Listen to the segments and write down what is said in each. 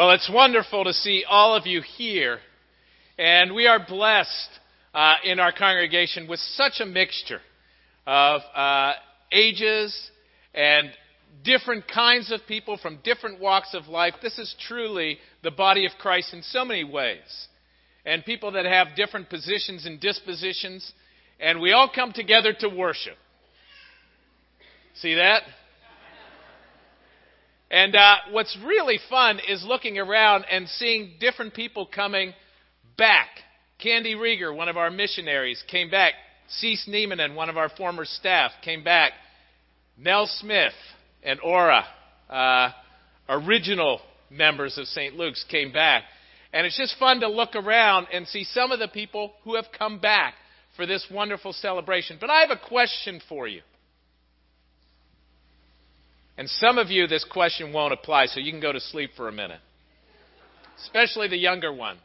Well, it's wonderful to see all of you here. And we are blessed uh, in our congregation with such a mixture of uh, ages and different kinds of people from different walks of life. This is truly the body of Christ in so many ways. And people that have different positions and dispositions. And we all come together to worship. See that? And uh, what's really fun is looking around and seeing different people coming back. Candy Rieger, one of our missionaries, came back. Cease Niemanen, one of our former staff, came back. Nell Smith and Aura, uh, original members of St. Luke's, came back. And it's just fun to look around and see some of the people who have come back for this wonderful celebration. But I have a question for you. And some of you, this question won't apply, so you can go to sleep for a minute. Especially the younger ones.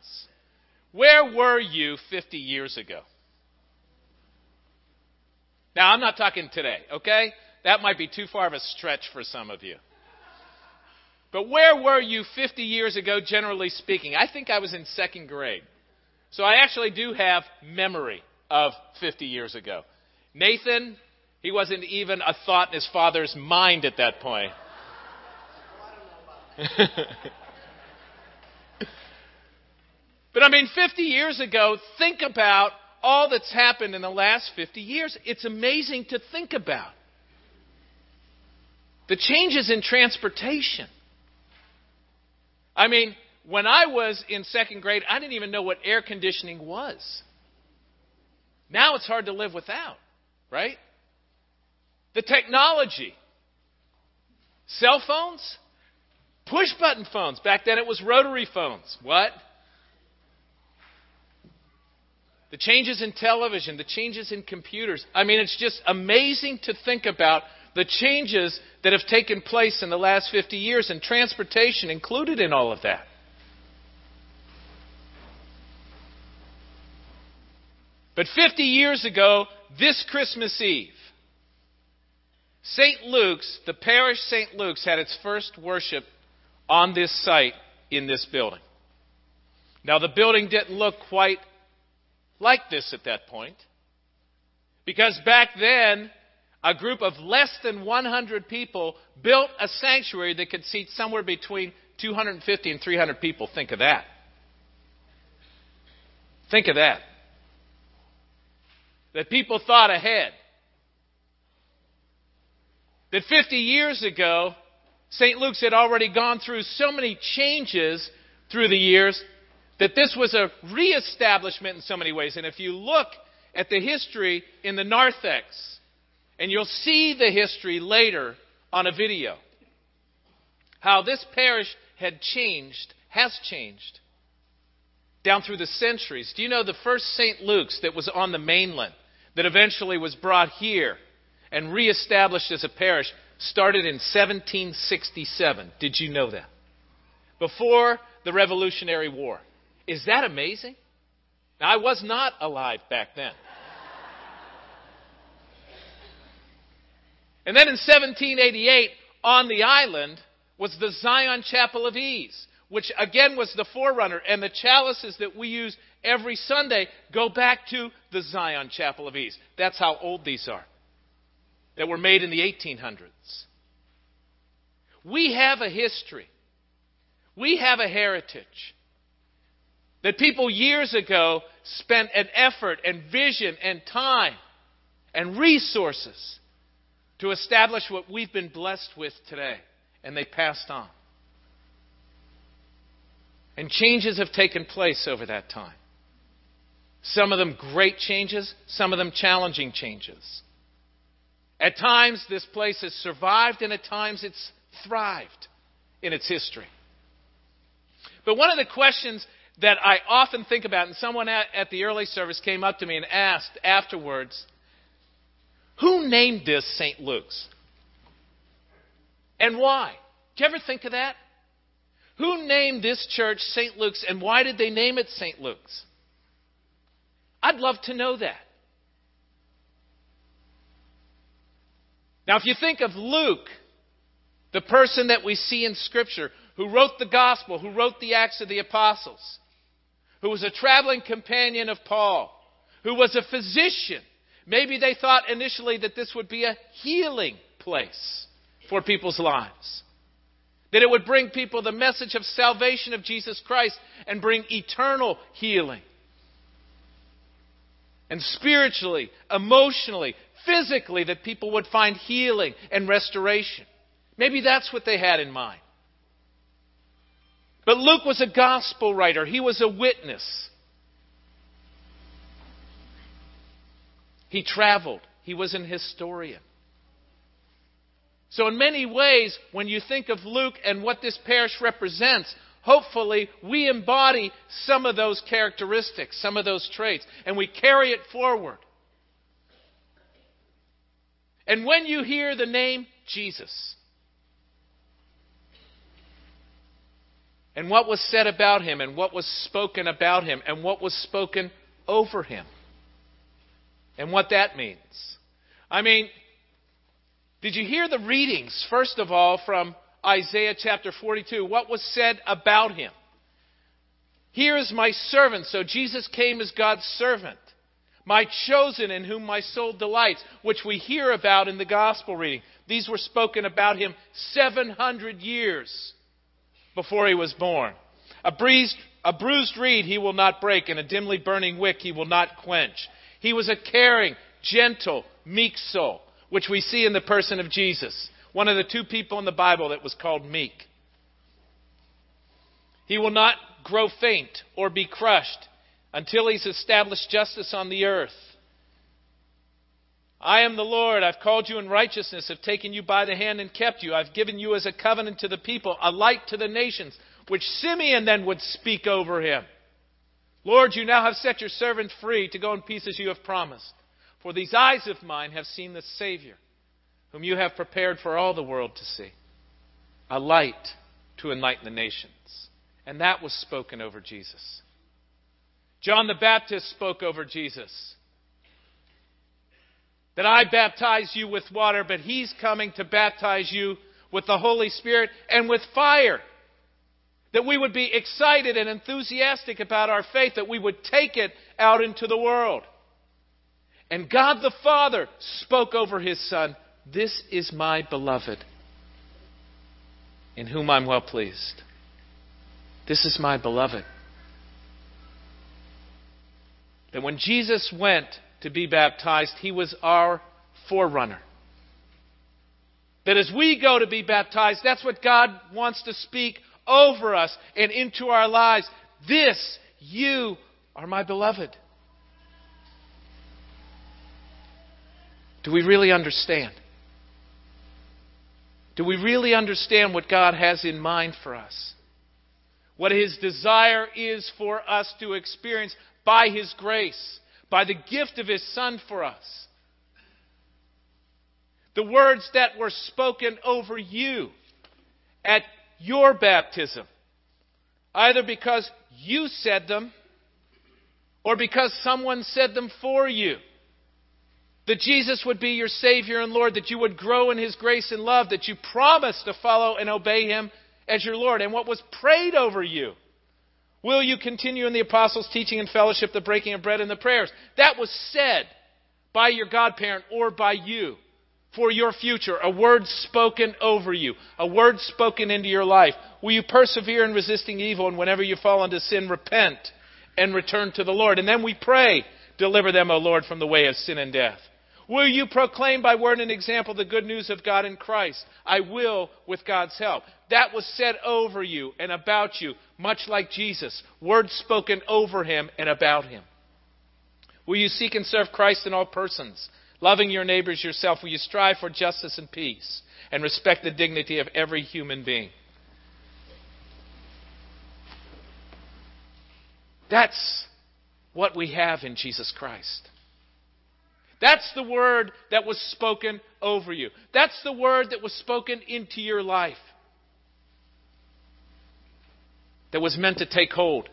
Where were you 50 years ago? Now, I'm not talking today, okay? That might be too far of a stretch for some of you. But where were you 50 years ago, generally speaking? I think I was in second grade. So I actually do have memory of 50 years ago. Nathan, he wasn't even a thought in his father's mind at that point. but I mean, 50 years ago, think about all that's happened in the last 50 years. It's amazing to think about. The changes in transportation. I mean, when I was in second grade, I didn't even know what air conditioning was. Now it's hard to live without, right? The technology. Cell phones? Push button phones. Back then it was rotary phones. What? The changes in television, the changes in computers. I mean, it's just amazing to think about the changes that have taken place in the last 50 years, and transportation included in all of that. But 50 years ago, this Christmas Eve, St. Luke's, the parish St. Luke's, had its first worship on this site in this building. Now, the building didn't look quite like this at that point, because back then, a group of less than 100 people built a sanctuary that could seat somewhere between 250 and 300 people. Think of that. Think of that. That people thought ahead that 50 years ago, St. Luke's had already gone through so many changes through the years that this was a reestablishment in so many ways. And if you look at the history in the narthex, and you'll see the history later on a video, how this parish had changed, has changed down through the centuries. Do you know the first St. Luke's that was on the mainland, that eventually was brought here and reestablished as a parish started in 1767. Did you know that? Before the Revolutionary War. Is that amazing? Now, I was not alive back then. And then in 1788, on the island, was the Zion Chapel of Ease, which again was the forerunner. And the chalices that we use every Sunday go back to the Zion Chapel of Ease. That's how old these are that were made in the 1800s. We have a history. We have a heritage that people years ago spent an effort and vision and time and resources to establish what we've been blessed with today, and they passed on. And changes have taken place over that time. Some of them great changes, some of them challenging changes. At times, this place has survived, and at times, it's thrived. in its history. But one of the questions that I often think about, and someone at, at the early service came up to me and asked afterwards, who named this St. Luke's? And why? Do you ever think of that? Who named this church St. Luke's and why did they name it St. Luke's? I'd love to know that. Now, if you think of Luke, the person that we see in Scripture, who wrote the Gospel, who wrote the Acts of the Apostles, who was a traveling companion of Paul, who was a physician, maybe they thought initially that this would be a healing place for people's lives. That it would bring people the message of salvation of Jesus Christ and bring eternal healing. And spiritually, emotionally, physically, that people would find healing and restoration. Maybe that's what they had in mind. But Luke was a gospel writer, he was a witness. He traveled, he was an historian. So, in many ways, when you think of Luke and what this parish represents, hopefully we embody some of those characteristics, some of those traits, and we carry it forward. And when you hear the name Jesus, and what was said about him, and what was spoken about him, and what was spoken over him, and what that means. I mean, did you hear the readings, first of all, from Isaiah chapter 42? What was said about him? Here is my servant. So Jesus came as God's servant my chosen in whom my soul delights, which we hear about in the gospel reading. These were spoken about him 700 years before he was born. A, breezed, a bruised reed he will not break, and a dimly burning wick he will not quench. He was a caring, gentle, meek soul, which we see in the person of Jesus, one of the two people in the Bible that was called meek. He will not grow faint or be crushed until he's established justice on the earth. I am the Lord. I've called you in righteousness, have taken you by the hand and kept you. I've given you as a covenant to the people, a light to the nations, which Simeon then would speak over him. Lord, you now have set your servant free to go in peace as you have promised. For these eyes of mine have seen the Savior, whom you have prepared for all the world to see, a light to enlighten the nations. And that was spoken over Jesus. John the Baptist spoke over Jesus. That I baptize you with water, but he's coming to baptize you with the Holy Spirit and with fire. That we would be excited and enthusiastic about our faith, that we would take it out into the world. And God the Father spoke over his Son, This is my beloved, in whom I'm well pleased. This is my beloved that when Jesus went to be baptized, he was our forerunner. That as we go to be baptized, that's what God wants to speak over us and into our lives. This, you are my beloved. Do we really understand? Do we really understand what God has in mind for us? What His desire is for us to experience by His grace, by the gift of His Son for us. The words that were spoken over you at your baptism, either because you said them or because someone said them for you. That Jesus would be your Savior and Lord, that you would grow in His grace and love, that you promised to follow and obey Him as your Lord, and what was prayed over you Will you continue in the apostles' teaching and fellowship, the breaking of bread, and the prayers? That was said by your godparent or by you for your future, a word spoken over you, a word spoken into your life. Will you persevere in resisting evil and whenever you fall into sin, repent and return to the Lord? And then we pray, deliver them, O Lord, from the way of sin and death. Will you proclaim by word and example the good news of God in Christ? I will with God's help that was said over you and about you, much like Jesus, words spoken over him and about him. Will you seek and serve Christ in all persons, loving your neighbors yourself? Will you strive for justice and peace and respect the dignity of every human being? That's what we have in Jesus Christ. That's the word that was spoken over you. That's the word that was spoken into your life. That was meant to take hold.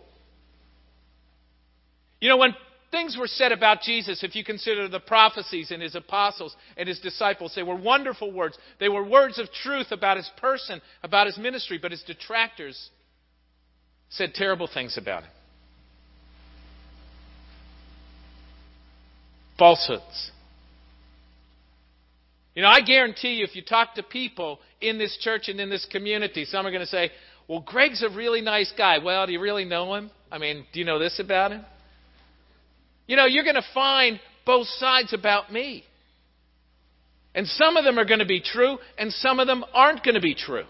You know, when things were said about Jesus, if you consider the prophecies and his apostles and his disciples, they were wonderful words. They were words of truth about his person, about his ministry, but his detractors said terrible things about him. falsehoods. You know, I guarantee you, if you talk to people in this church and in this community, some are going to say, Well, Greg's a really nice guy. Well, do you really know him? I mean, do you know this about him? You know, you're going to find both sides about me. And some of them are going to be true, and some of them aren't going to be true.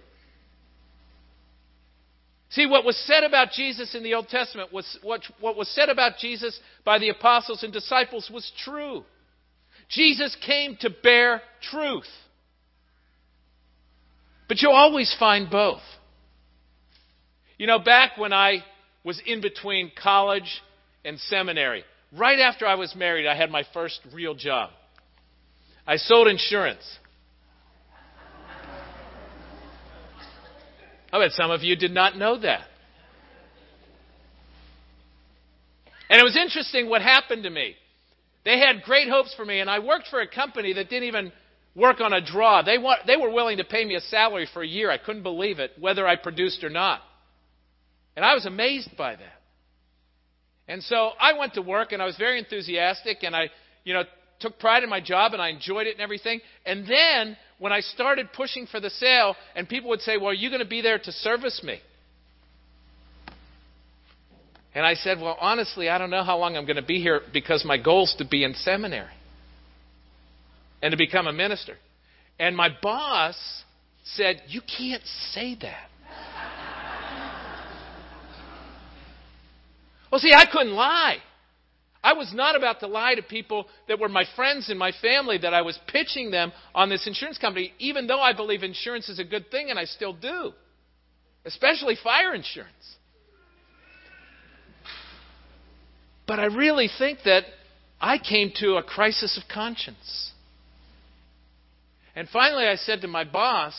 See, what was said about Jesus in the Old Testament was what, what was said about Jesus by the apostles and disciples was true. Jesus came to bear truth. But you'll always find both. You know, back when I was in between college and seminary, right after I was married, I had my first real job. I sold insurance. I bet some of you did not know that. And it was interesting what happened to me. They had great hopes for me, and I worked for a company that didn't even work on a draw. They, they were willing to pay me a salary for a year. I couldn't believe it, whether I produced or not. And I was amazed by that. And so I went to work, and I was very enthusiastic, and I, you know, took pride in my job, and I enjoyed it and everything. And then when I started pushing for the sale, and people would say, Well, are you going to be there to service me? And I said, Well, honestly, I don't know how long I'm going to be here because my goal is to be in seminary and to become a minister. And my boss said, You can't say that. Well, see, I couldn't lie. I was not about to lie to people that were my friends and my family that I was pitching them on this insurance company, even though I believe insurance is a good thing, and I still do, especially fire insurance. But I really think that I came to a crisis of conscience. And finally, I said to my boss,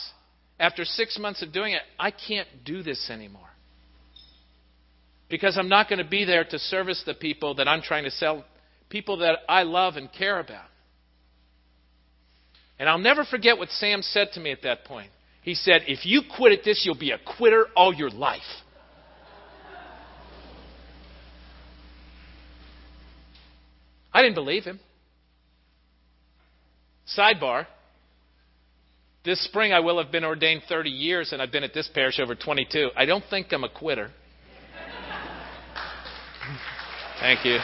after six months of doing it, I can't do this anymore because I'm not going to be there to service the people that I'm trying to sell, people that I love and care about. And I'll never forget what Sam said to me at that point. He said, If you quit at this, you'll be a quitter all your life. I didn't believe him. Sidebar. This spring I will have been ordained 30 years, and I've been at this parish over 22. I don't think I'm a quitter. Thank you.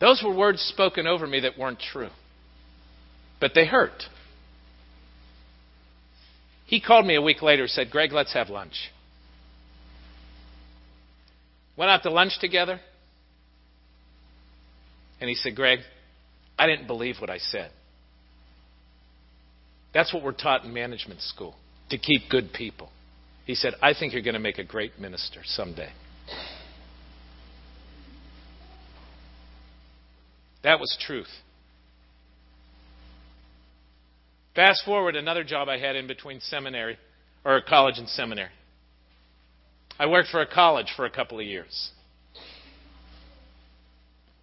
Those were words spoken over me that weren't true, but they hurt. He called me a week later and said, Greg, let's have lunch. Went out to lunch together, and he said, Greg, I didn't believe what I said. That's what we're taught in management school to keep good people. He said, I think you're going to make a great minister someday. That was truth. Fast forward, another job I had in between seminary, or college and seminary. I worked for a college for a couple of years.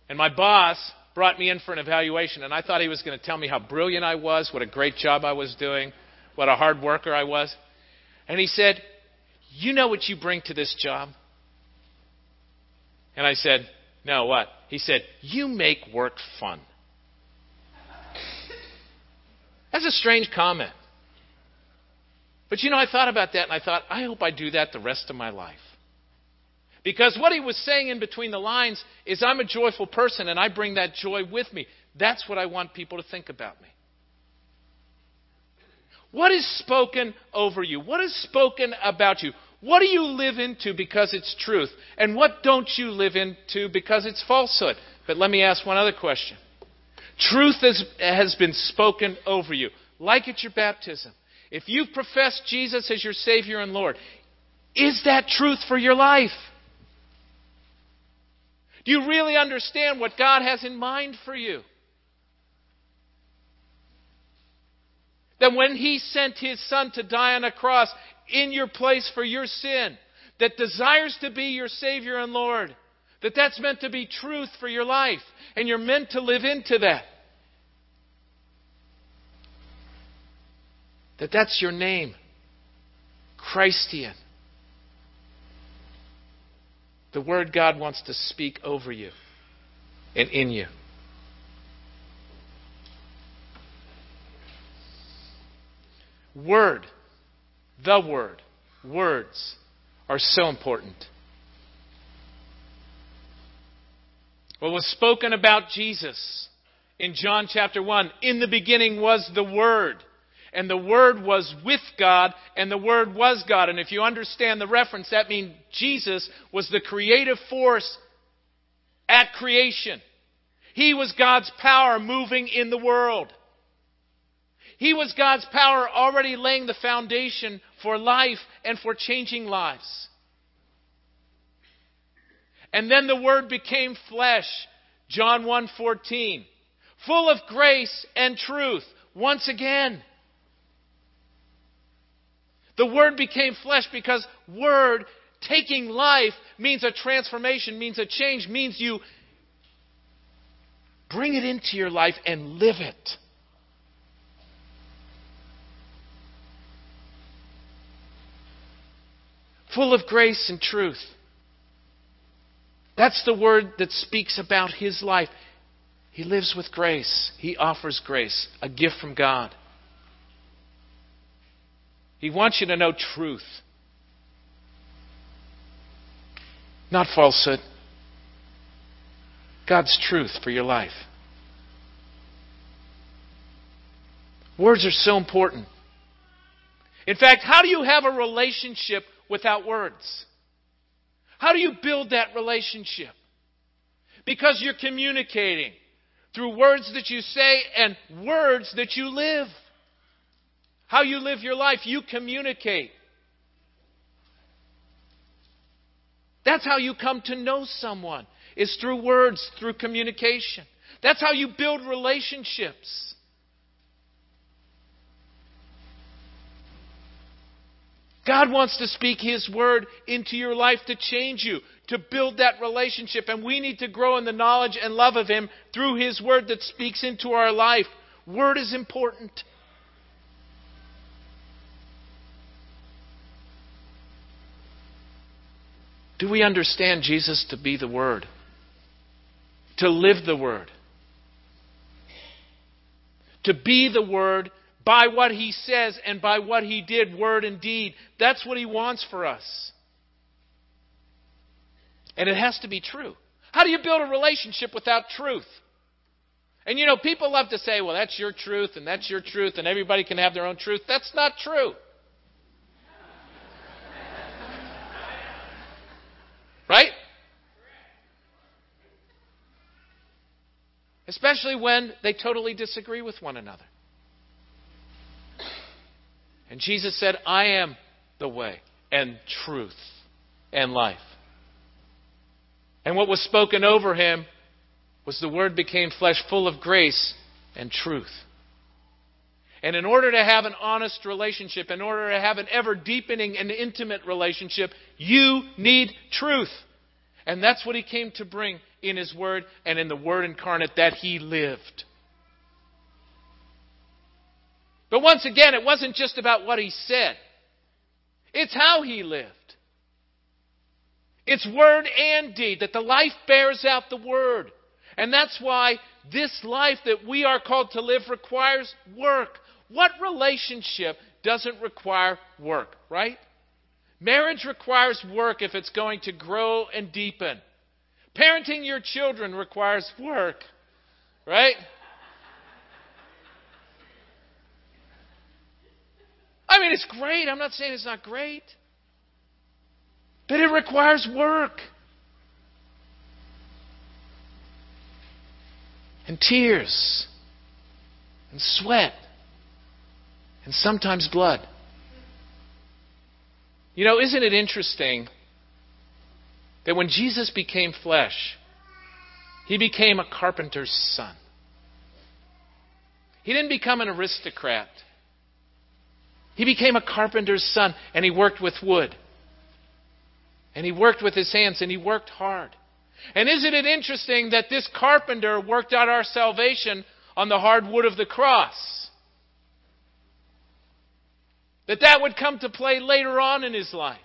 And my boss brought me in for an evaluation, and I thought he was going to tell me how brilliant I was, what a great job I was doing, what a hard worker I was. And he said, You know what you bring to this job? And I said, No, what? He said, You make work fun. That's a strange comment. But you know, I thought about that and I thought, I hope I do that the rest of my life. Because what he was saying in between the lines is, I'm a joyful person and I bring that joy with me. That's what I want people to think about me. What is spoken over you? What is spoken about you? What do you live into because it's truth? And what don't you live into because it's falsehood? But let me ask one other question. Truth has, has been spoken over you. like at your baptism, if you've professed Jesus as your Savior and Lord, is that truth for your life? Do you really understand what God has in mind for you? That when He sent His Son to die on a cross in your place for your sin, that desires to be your Savior and Lord, that that's meant to be truth for your life, and you're meant to live into that. That that's your name, Christian. The Word God wants to speak over you and in you. Word, the Word, words are so important. What was spoken about Jesus in John chapter 1 in the beginning was the Word. And the Word was with God, and the Word was God. And if you understand the reference, that means Jesus was the creative force at creation. He was God's power moving in the world. He was God's power already laying the foundation for life and for changing lives. And then the word became flesh, John 1:14, full of grace and truth once again. The word became flesh because word taking life means a transformation, means a change, means you bring it into your life and live it. Full of grace and truth. That's the word that speaks about his life. He lives with grace. He offers grace, a gift from God. He wants you to know truth, not falsehood. God's truth for your life. Words are so important. In fact, how do you have a relationship without words? How do you build that relationship? Because you're communicating through words that you say and words that you live. How you live your life, you communicate. That's how you come to know someone, is through words, through communication. That's how you build relationships. God wants to speak His word into your life to change you, to build that relationship. And we need to grow in the knowledge and love of Him through His word that speaks into our life. Word is important. Do we understand Jesus to be the Word? To live the Word? To be the Word by what he says and by what he did, word and deed. That's what he wants for us. And it has to be true. How do you build a relationship without truth? And you know, people love to say, well, that's your truth and that's your truth and everybody can have their own truth. That's not true. Right? Especially when they totally disagree with one another. And Jesus said, I am the way and truth and life. And what was spoken over him was the Word became flesh full of grace and truth. And in order to have an honest relationship, in order to have an ever deepening and intimate relationship, you need truth. And that's what he came to bring in his Word and in the Word incarnate that he lived. But once again, it wasn't just about what he said, it's how he lived. It's word and deed, that the life bears out the word. And that's why this life that we are called to live requires work. What relationship doesn't require work, right? Marriage requires work if it's going to grow and deepen. Parenting your children requires work, right? I mean, it's great. I'm not saying it's not great. But it requires work. And tears. And sweat. and sometimes blood. You know, isn't it interesting that when Jesus became flesh, he became a carpenter's son? He didn't become an aristocrat. He became a carpenter's son and he worked with wood. And he worked with his hands and he worked hard. And isn't it interesting that this carpenter worked out our salvation on the hard wood of the cross? That that would come to play later on in his life.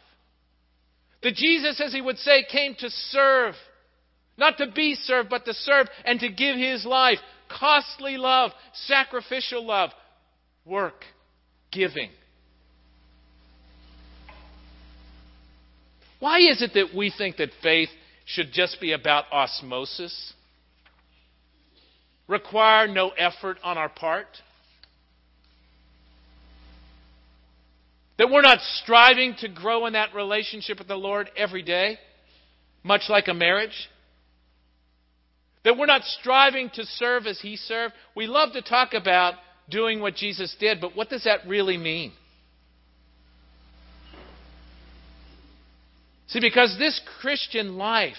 That Jesus, as he would say, came to serve. Not to be served, but to serve and to give his life. Costly love, sacrificial love, work, giving. Why is it that we think that faith should just be about osmosis? Require no effort on our part? That we're not striving to grow in that relationship with the Lord every day, much like a marriage? That we're not striving to serve as He served? We love to talk about doing what Jesus did, but what does that really mean? See, because this Christian life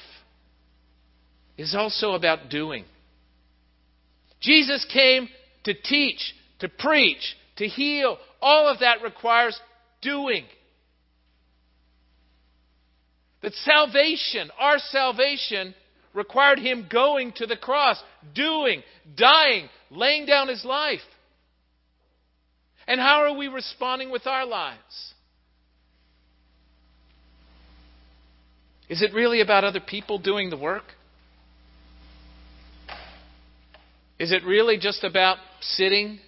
is also about doing. Jesus came to teach, to preach, to heal. All of that requires doing. That salvation, our salvation, required him going to the cross, doing, dying, laying down his life. And how are we responding with our lives? Is it really about other people doing the work? Is it really just about sitting,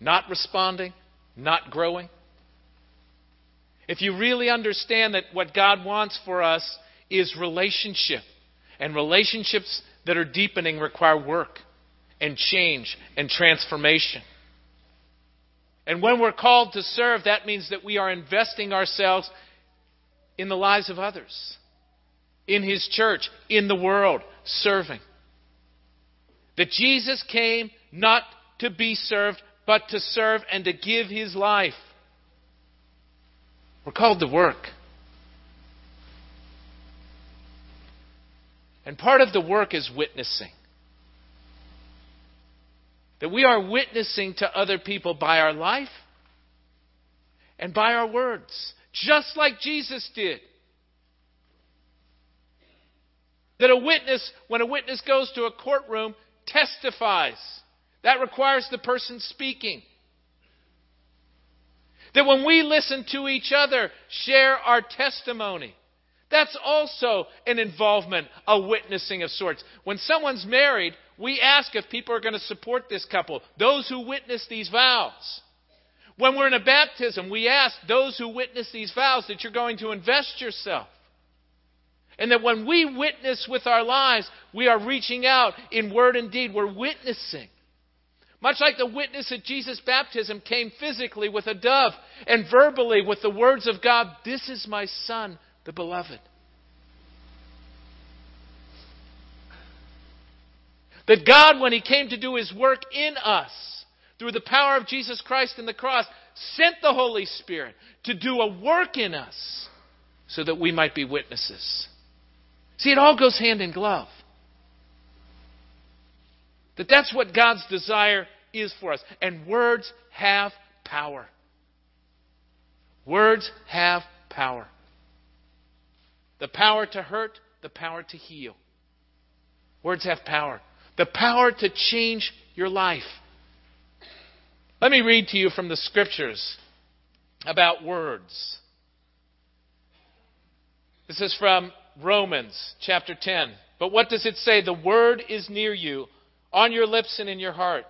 not responding, not growing? If you really understand that what God wants for us is relationship, and relationships that are deepening require work and change and transformation. And when we're called to serve, that means that we are investing ourselves in the lives of others, in His church, in the world, serving. That Jesus came not to be served, but to serve and to give His life. We're called to work. And part of the work is witnessing. That we are witnessing to other people by our life and by our words just like Jesus did. That a witness, when a witness goes to a courtroom, testifies. That requires the person speaking. That when we listen to each other, share our testimony. That's also an involvement, a witnessing of sorts. When someone's married, we ask if people are going to support this couple, those who witness these vows. When we're in a baptism, we ask those who witness these vows that you're going to invest yourself. And that when we witness with our lives, we are reaching out in word and deed. We're witnessing. Much like the witness at Jesus' baptism came physically with a dove and verbally with the words of God, This is my Son, the beloved. That God, when He came to do His work in us, through the power of Jesus Christ and the cross, sent the Holy Spirit to do a work in us so that we might be witnesses. See, it all goes hand in glove. That that's what God's desire is for us. And words have power. Words have power. The power to hurt, the power to heal. Words have power. The power to change your life. Let me read to you from the scriptures about words. This is from Romans chapter 10. But what does it say? The word is near you, on your lips and in your heart.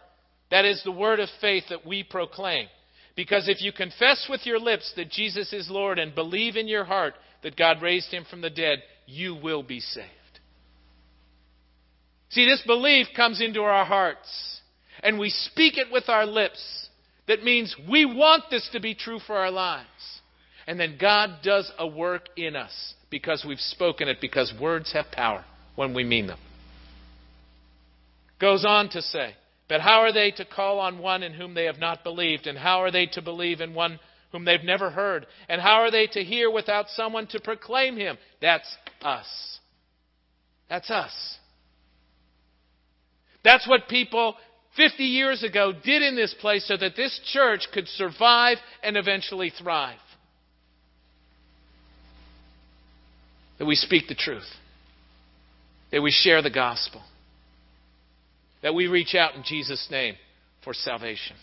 That is the word of faith that we proclaim. Because if you confess with your lips that Jesus is Lord and believe in your heart that God raised him from the dead, you will be saved. See, this belief comes into our hearts and we speak it with our lips, that means we want this to be true for our lives. And then God does a work in us because we've spoken it, because words have power when we mean them. Goes on to say, But how are they to call on one in whom they have not believed? And how are they to believe in one whom they've never heard? And how are they to hear without someone to proclaim him? That's us. That's us. That's what people 50 years ago did in this place so that this church could survive and eventually thrive. That we speak the truth. That we share the gospel. That we reach out in Jesus' name for salvation.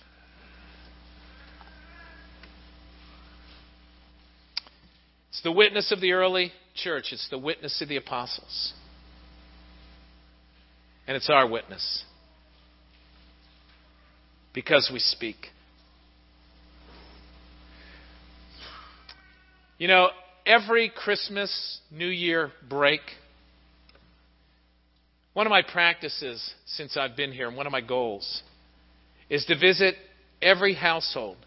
It's the witness of the early church, it's the witness of the apostles. And it's our witness because we speak. You know, every Christmas, New Year break, one of my practices since I've been here, and one of my goals, is to visit every household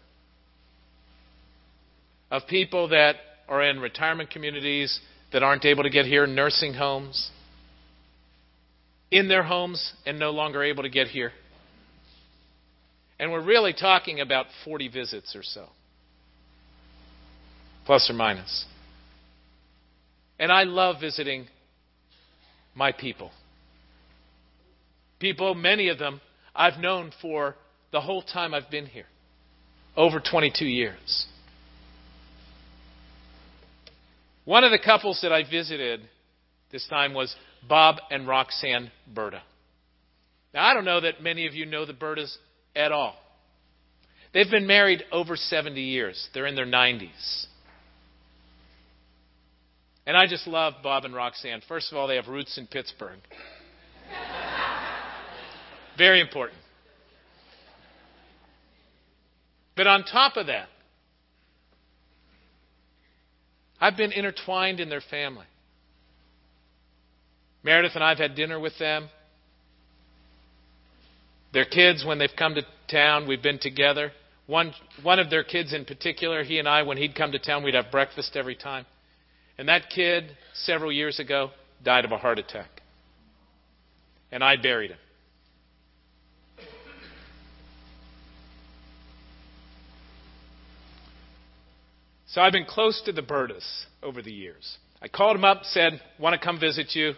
of people that are in retirement communities that aren't able to get here, nursing homes, in their homes and no longer able to get here. And we're really talking about 40 visits or so, plus or minus. And I love visiting my people. People, many of them, I've known for the whole time I've been here over 22 years. One of the couples that I visited this time was Bob and Roxanne Berta. Now, I don't know that many of you know the Bertas at all. They've been married over 70 years, they're in their 90s. And I just love Bob and Roxanne. First of all, they have roots in Pittsburgh. Very important. But on top of that, I've been intertwined in their family. Meredith and I have had dinner with them. Their kids, when they've come to town, we've been together. One, one of their kids in particular, he and I, when he'd come to town, we'd have breakfast every time. And that kid, several years ago, died of a heart attack. And I buried him. So I've been close to the Bertas over the years. I called them up, said, Want to come visit you?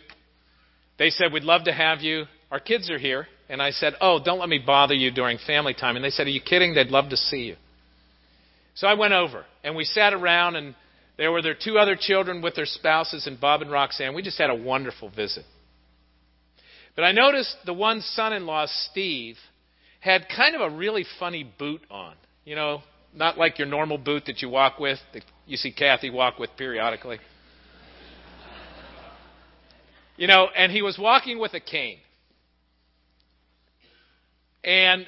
They said, We'd love to have you. Our kids are here. And I said, Oh, don't let me bother you during family time. And they said, Are you kidding? They'd love to see you. So I went over, and we sat around, and there were their two other children with their spouses, and Bob and Roxanne. We just had a wonderful visit. But I noticed the one son in law, Steve, had kind of a really funny boot on. You know, not like your normal boot that you walk with, that you see Kathy walk with periodically. You know, and he was walking with a cane. And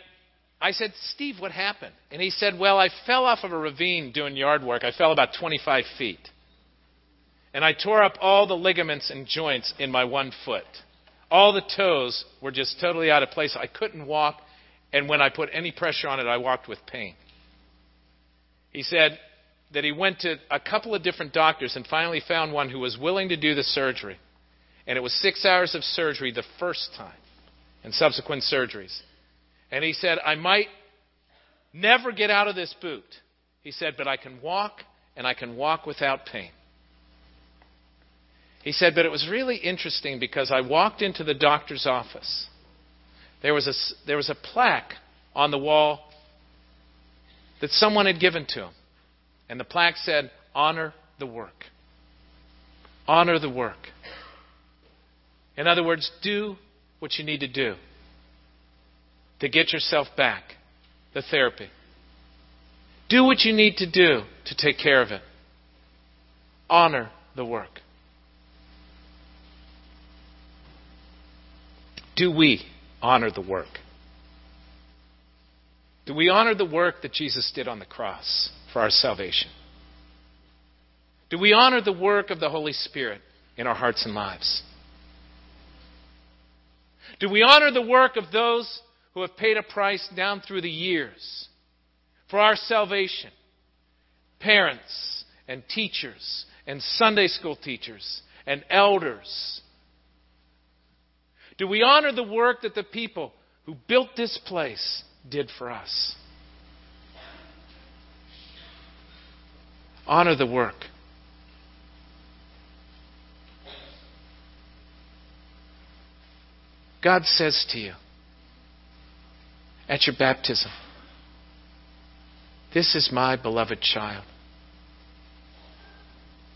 I said, Steve, what happened? And he said, Well, I fell off of a ravine doing yard work. I fell about 25 feet. And I tore up all the ligaments and joints in my one foot. All the toes were just totally out of place. I couldn't walk. And when I put any pressure on it, I walked with pain. He said that he went to a couple of different doctors and finally found one who was willing to do the surgery. And it was six hours of surgery the first time and subsequent surgeries. And he said, I might never get out of this boot. He said, but I can walk and I can walk without pain. He said, but it was really interesting because I walked into the doctor's office. There was a, there was a plaque on the wall that someone had given to him. And the plaque said, Honor the work. Honor the work. In other words, do what you need to do to get yourself back, the therapy. Do what you need to do to take care of it. Honor the work. Do we honor the work? Do we honor the work that Jesus did on the cross for our salvation? Do we honor the work of the Holy Spirit in our hearts and lives? Do we honor the work of those who have paid a price down through the years for our salvation. Parents and teachers and Sunday school teachers and elders. Do we honor the work that the people who built this place did for us. Honor the work. God says to you at your baptism, This is my beloved child.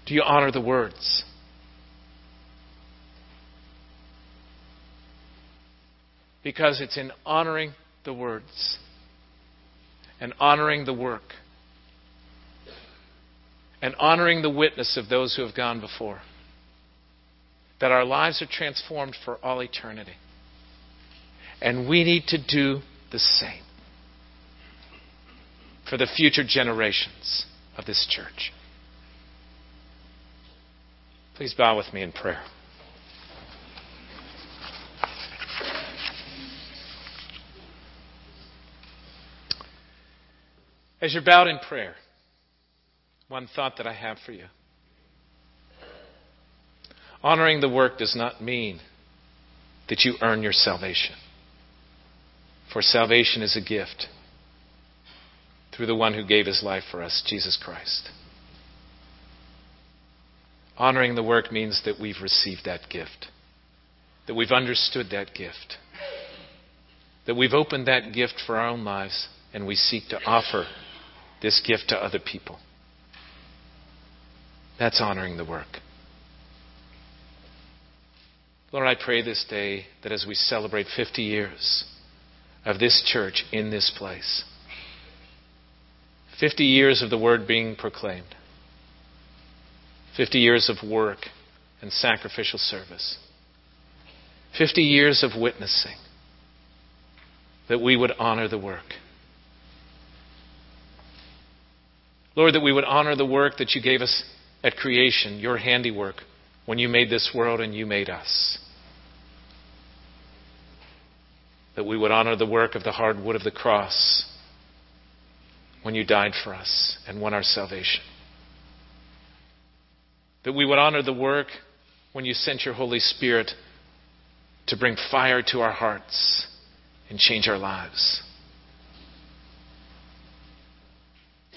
Do you honor the words? Because it's in honoring the words and honoring the work and honoring the witness of those who have gone before that our lives are transformed for all eternity. And we need to do the same for the future generations of this church. Please bow with me in prayer. As you're bowed in prayer, one thought that I have for you. Honoring the work does not mean that you earn your salvation. For salvation is a gift through the one who gave his life for us, Jesus Christ. Honoring the work means that we've received that gift, that we've understood that gift, that we've opened that gift for our own lives, and we seek to offer this gift to other people. That's honoring the work. Lord, I pray this day that as we celebrate 50 years of this church in this place, 50 years of the word being proclaimed, 50 years of work and sacrificial service, 50 years of witnessing, that we would honor the work. Lord, that we would honor the work that you gave us at creation, your handiwork, when you made this world and you made us. That we would honor the work of the hard wood of the cross when you died for us and won our salvation. That we would honor the work when you sent your Holy Spirit to bring fire to our hearts and change our lives.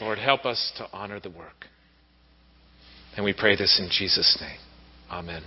Lord, help us to honor the work. And we pray this in Jesus' name. Amen.